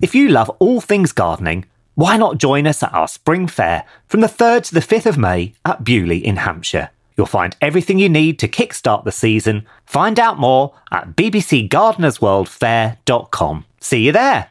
If you love all things gardening, why not join us at our spring fair from the 3rd to the 5th of May at Beaulieu in Hampshire? You'll find everything you need to kickstart the season. Find out more at bbcgardenersworldfair.com. See you there!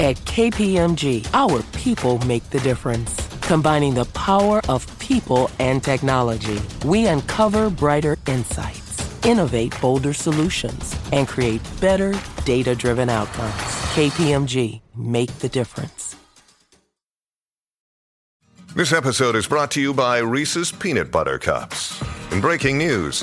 At KPMG, our people make the difference. Combining the power of people and technology, we uncover brighter insights, innovate bolder solutions, and create better data driven outcomes. KPMG, make the difference. This episode is brought to you by Reese's Peanut Butter Cups. In breaking news,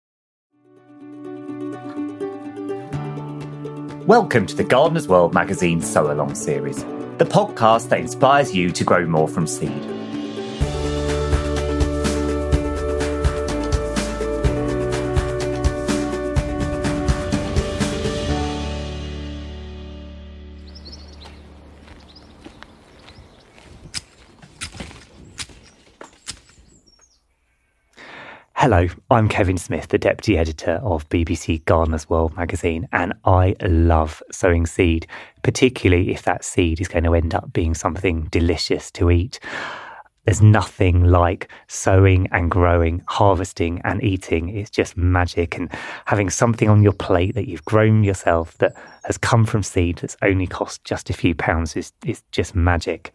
Welcome to the Gardener's World magazine Sow Along series, the podcast that inspires you to grow more from seed. Hello, I'm Kevin Smith, the Deputy Editor of BBC Gardener's World magazine, and I love sowing seed, particularly if that seed is going to end up being something delicious to eat. There's nothing like sowing and growing, harvesting and eating. It's just magic. And having something on your plate that you've grown yourself that has come from seed that's only cost just a few pounds is, is just magic.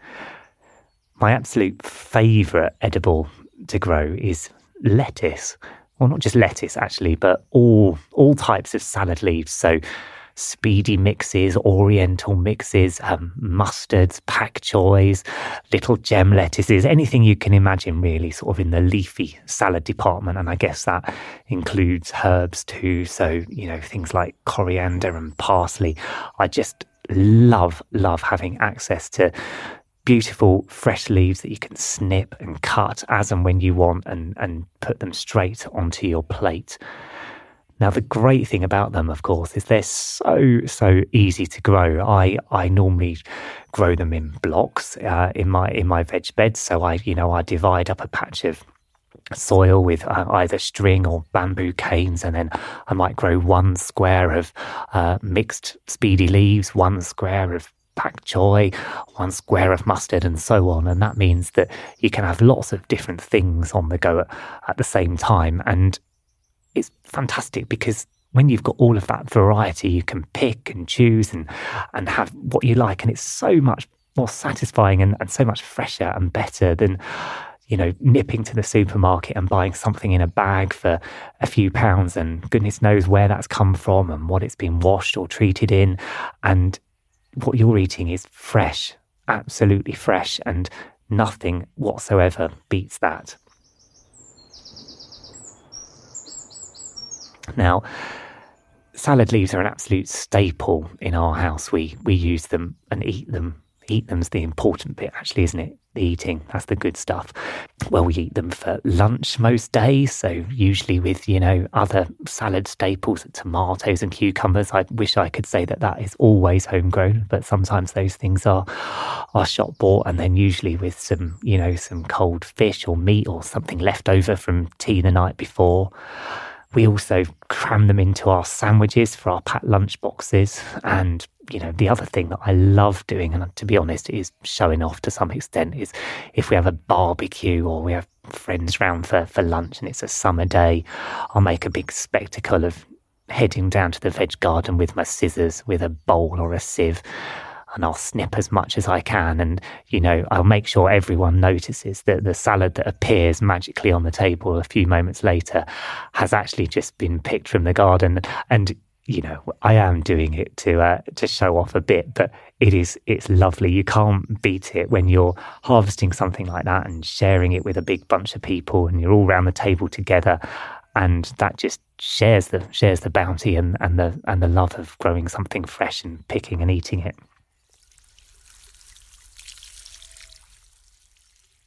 My absolute favourite edible to grow is lettuce. Well, not just lettuce actually, but all all types of salad leaves. So speedy mixes, oriental mixes, um, mustards, pak choys, little gem lettuces, anything you can imagine really sort of in the leafy salad department. And I guess that includes herbs too. So, you know, things like coriander and parsley. I just love, love having access to beautiful fresh leaves that you can snip and cut as and when you want and, and put them straight onto your plate. Now, the great thing about them, of course, is they're so, so easy to grow. I, I normally grow them in blocks uh, in my in my veg beds. So I, you know, I divide up a patch of soil with uh, either string or bamboo canes, and then I might grow one square of uh, mixed speedy leaves, one square of pak choy, one square of mustard, and so on. And that means that you can have lots of different things on the go at, at the same time. And it's fantastic because when you've got all of that variety, you can pick and choose and, and have what you like. And it's so much more satisfying and, and so much fresher and better than you know, nipping to the supermarket and buying something in a bag for a few pounds and goodness knows where that's come from and what it's been washed or treated in. And what you're eating is fresh, absolutely fresh, and nothing whatsoever beats that. Now, salad leaves are an absolute staple in our house. We we use them and eat them eat them's the important bit, actually, isn't it? The eating, that's the good stuff. Well, we eat them for lunch most days. So, usually with, you know, other salad staples, tomatoes and cucumbers. I wish I could say that that is always homegrown, but sometimes those things are, are shop bought. And then usually with some, you know, some cold fish or meat or something left over from tea the night before. We also cram them into our sandwiches for our packed lunch boxes. And, you know, the other thing that I love doing, and to be honest, is showing off to some extent, is if we have a barbecue or we have friends round for, for lunch and it's a summer day, I'll make a big spectacle of heading down to the veg garden with my scissors, with a bowl or a sieve, and I'll snip as much as I can. And, you know, I'll make sure everyone notices that the salad that appears magically on the table a few moments later has actually just been picked from the garden. And, you know, I am doing it to uh, to show off a bit, but it is it's lovely. You can't beat it when you're harvesting something like that and sharing it with a big bunch of people, and you're all around the table together, and that just shares the shares the bounty and, and the and the love of growing something fresh and picking and eating it.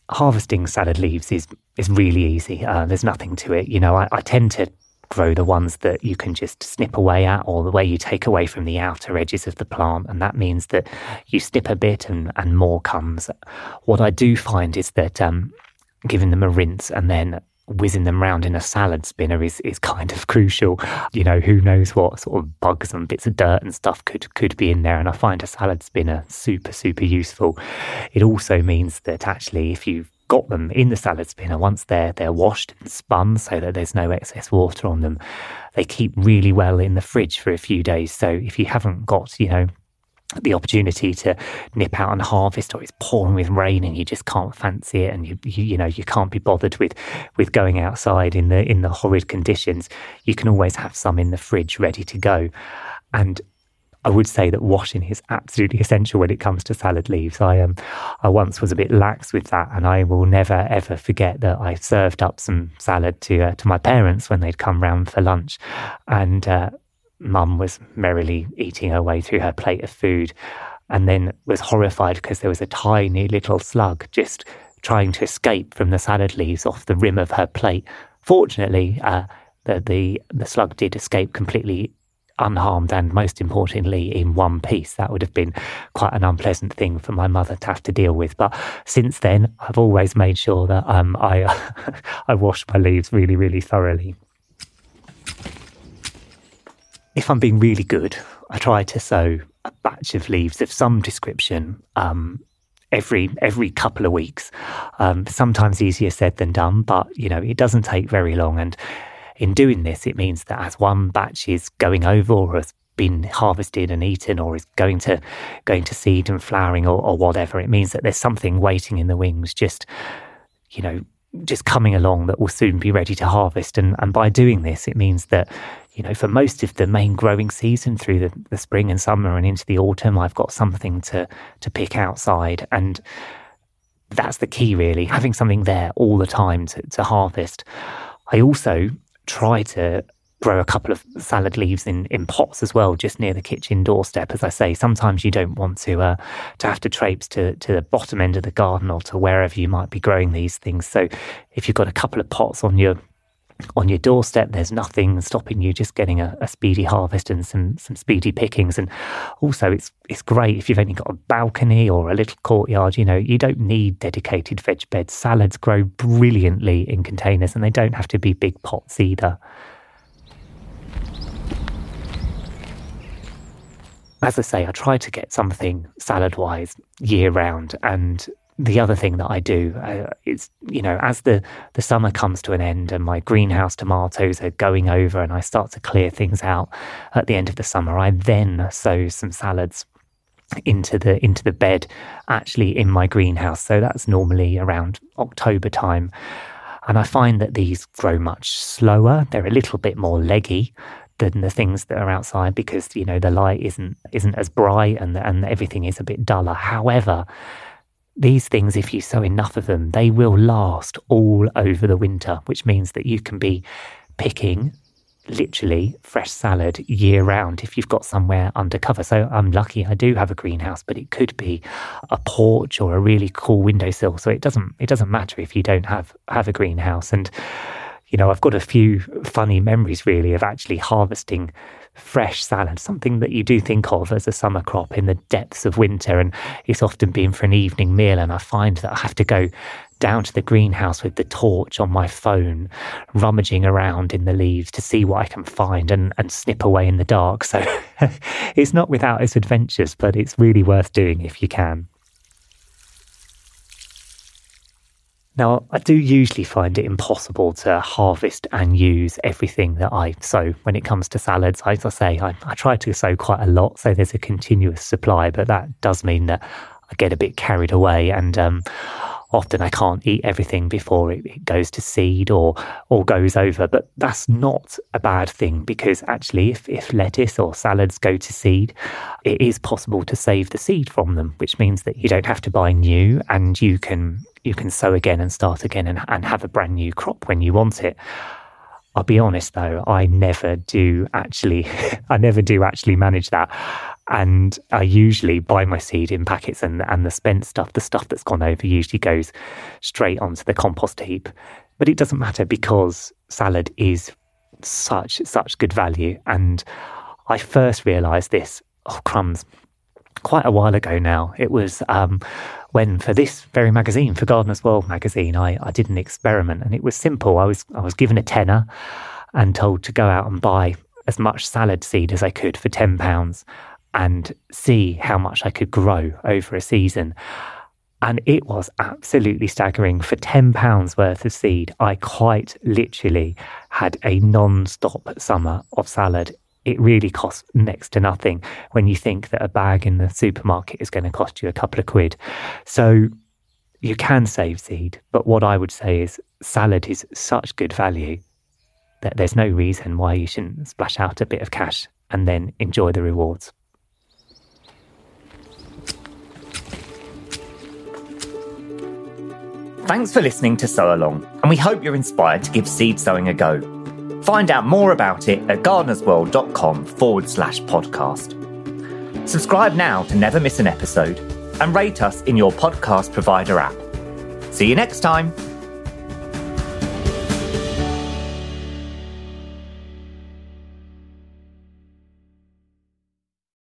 Harvesting salad leaves is is really easy. Uh, there's nothing to it. You know, I, I, tend to grow the ones that you can just snip away at, or the way you take away from the outer edges of the plant, and that means that you snip a bit and and more comes. What I do find is that um, giving them a rinse and then whizzing them around in a salad spinner is is kind of crucial. You know, who knows what sort of bugs and bits of dirt and stuff could could be in there. And I find a salad spinner super super useful. It also means that actually, if you've got them in the salad spinner once they're they're washed and spun so that there's no excess water on them they keep really well in the fridge for a few days so if you haven't got you know the opportunity to nip out and harvest or it's pouring with rain and you just can't fancy it and you, you, you know you can't be bothered with with going outside in the in the horrid conditions. You can always have some in the fridge ready to go. And I would say that washing is absolutely essential when it comes to salad leaves. I um, I once was a bit lax with that, and I will never ever forget that I served up some salad to uh, to my parents when they'd come round for lunch, and uh, mum was merrily eating her way through her plate of food and then was horrified because there was a tiny little slug just trying to escape from the salad leaves off the rim of her plate. Fortunately, uh, the, the, the slug did escape completely unharmed and most importantly in one piece. That would have been quite an unpleasant thing for my mother to have to deal with. But since then, I've always made sure that um, I I wash my leaves really, really thoroughly if I'm being really good, I try to sow a batch of leaves of some description um, every every couple of weeks. Um, sometimes easier said than done, but you know it doesn't take very long. And in doing this, it means that as one batch is going over or has been harvested and eaten or is going to going to seed and flowering or, or whatever, it means that there's something waiting in the wings, just you know just coming along that will soon be ready to harvest. And, and by doing this, it means that you know, for most of the main growing season through the, the spring and summer and into the autumn, I've got something to to pick outside. And that's the key really, having something there all the time to, to harvest. I also try to grow a couple of salad leaves in, in pots as well, just near the kitchen doorstep. As I say, sometimes you don't want to uh, to have to traipse to, to the bottom end of the garden or to wherever you might be growing these things. So if you've got a couple of pots on your on your doorstep. There's nothing stopping you just getting a, a, speedy harvest and some some speedy pickings. And also, it's it's great if you've only got a balcony or a little courtyard. You know, you don't need dedicated veg beds. Salads grow brilliantly in containers, and they don't have to be big pots either. As I say, I try to get something salad wise year round, and the other thing that I do uh, is, you know, as the, the summer comes to an end and my greenhouse tomatoes are going over and I start to clear things out at the end of the summer, I then sow some salads into the into the bed actually in my greenhouse. So that's normally around October time. And I find that these grow much slower. They're a little bit more leggy than the things that are outside because you know the light isn't isn't as bright and and everything is a bit duller. However, these things, if you sow enough of them, they will last all over the winter, which means that you can be picking literally fresh salad year round if you've got somewhere undercover. So I'm lucky I do have a greenhouse, but it could be a porch or a really cool windowsill. So it doesn't it doesn't matter if you don't have have a greenhouse. And you know, I've got a few funny memories really of actually harvesting fresh salad, something that you do think of as a summer crop in the depths of winter. And it's often been for an evening meal. And I find that I have to go down to the greenhouse with the torch on my phone, rummaging around in the leaves to see what I can find and, and snip away in the dark. So it's not without its adventures, but it's really worth doing if you can. Now, I do usually find it impossible to harvest and use everything that I sow when it comes to salads. As I say, I, I try to sow quite a lot, so there's a continuous supply, but that does mean that I get a bit carried away and um, often I can't eat everything before it, it, goes to seed or or goes over. But that's not a bad thing because actually, if, if lettuce or salads go to seed, it is possible to save the seed from them, which means that you don't have to buy new and you can you can sow again and start again and, and have a brand new crop when you want it. I'll be honest though, I never do actually, I never do actually manage that. And I usually buy my seed in packets and, and the spent stuff, the stuff that's gone over usually goes straight onto the compost heap. But it doesn't matter because salad is such, such good value. And I first realized this, oh crumbs, quite a while ago now. It was um, when for this very magazine, for Gardener's World magazine, I, I did an experiment and it was simple. I was I was given a tenner and told to go out and buy as much salad seed as I could for ten pounds and see how much I could grow over a season. And it was absolutely staggering. For £10 worth of seed, I quite literally had a non stop summer of salad. It really costs next to nothing when you think that a bag in the supermarket is going to cost you a couple of quid. So you can save seed, but what I would say is salad is such good value that there's no reason why you shouldn't splash out a bit of cash and then enjoy the rewards. Thanks for listening to Sow Along, and we hope you're inspired to give seed sowing a go. Find out more about it at gardenersworld.com forward slash podcast. Subscribe now to never miss an episode and rate us in your podcast provider app. See you next time.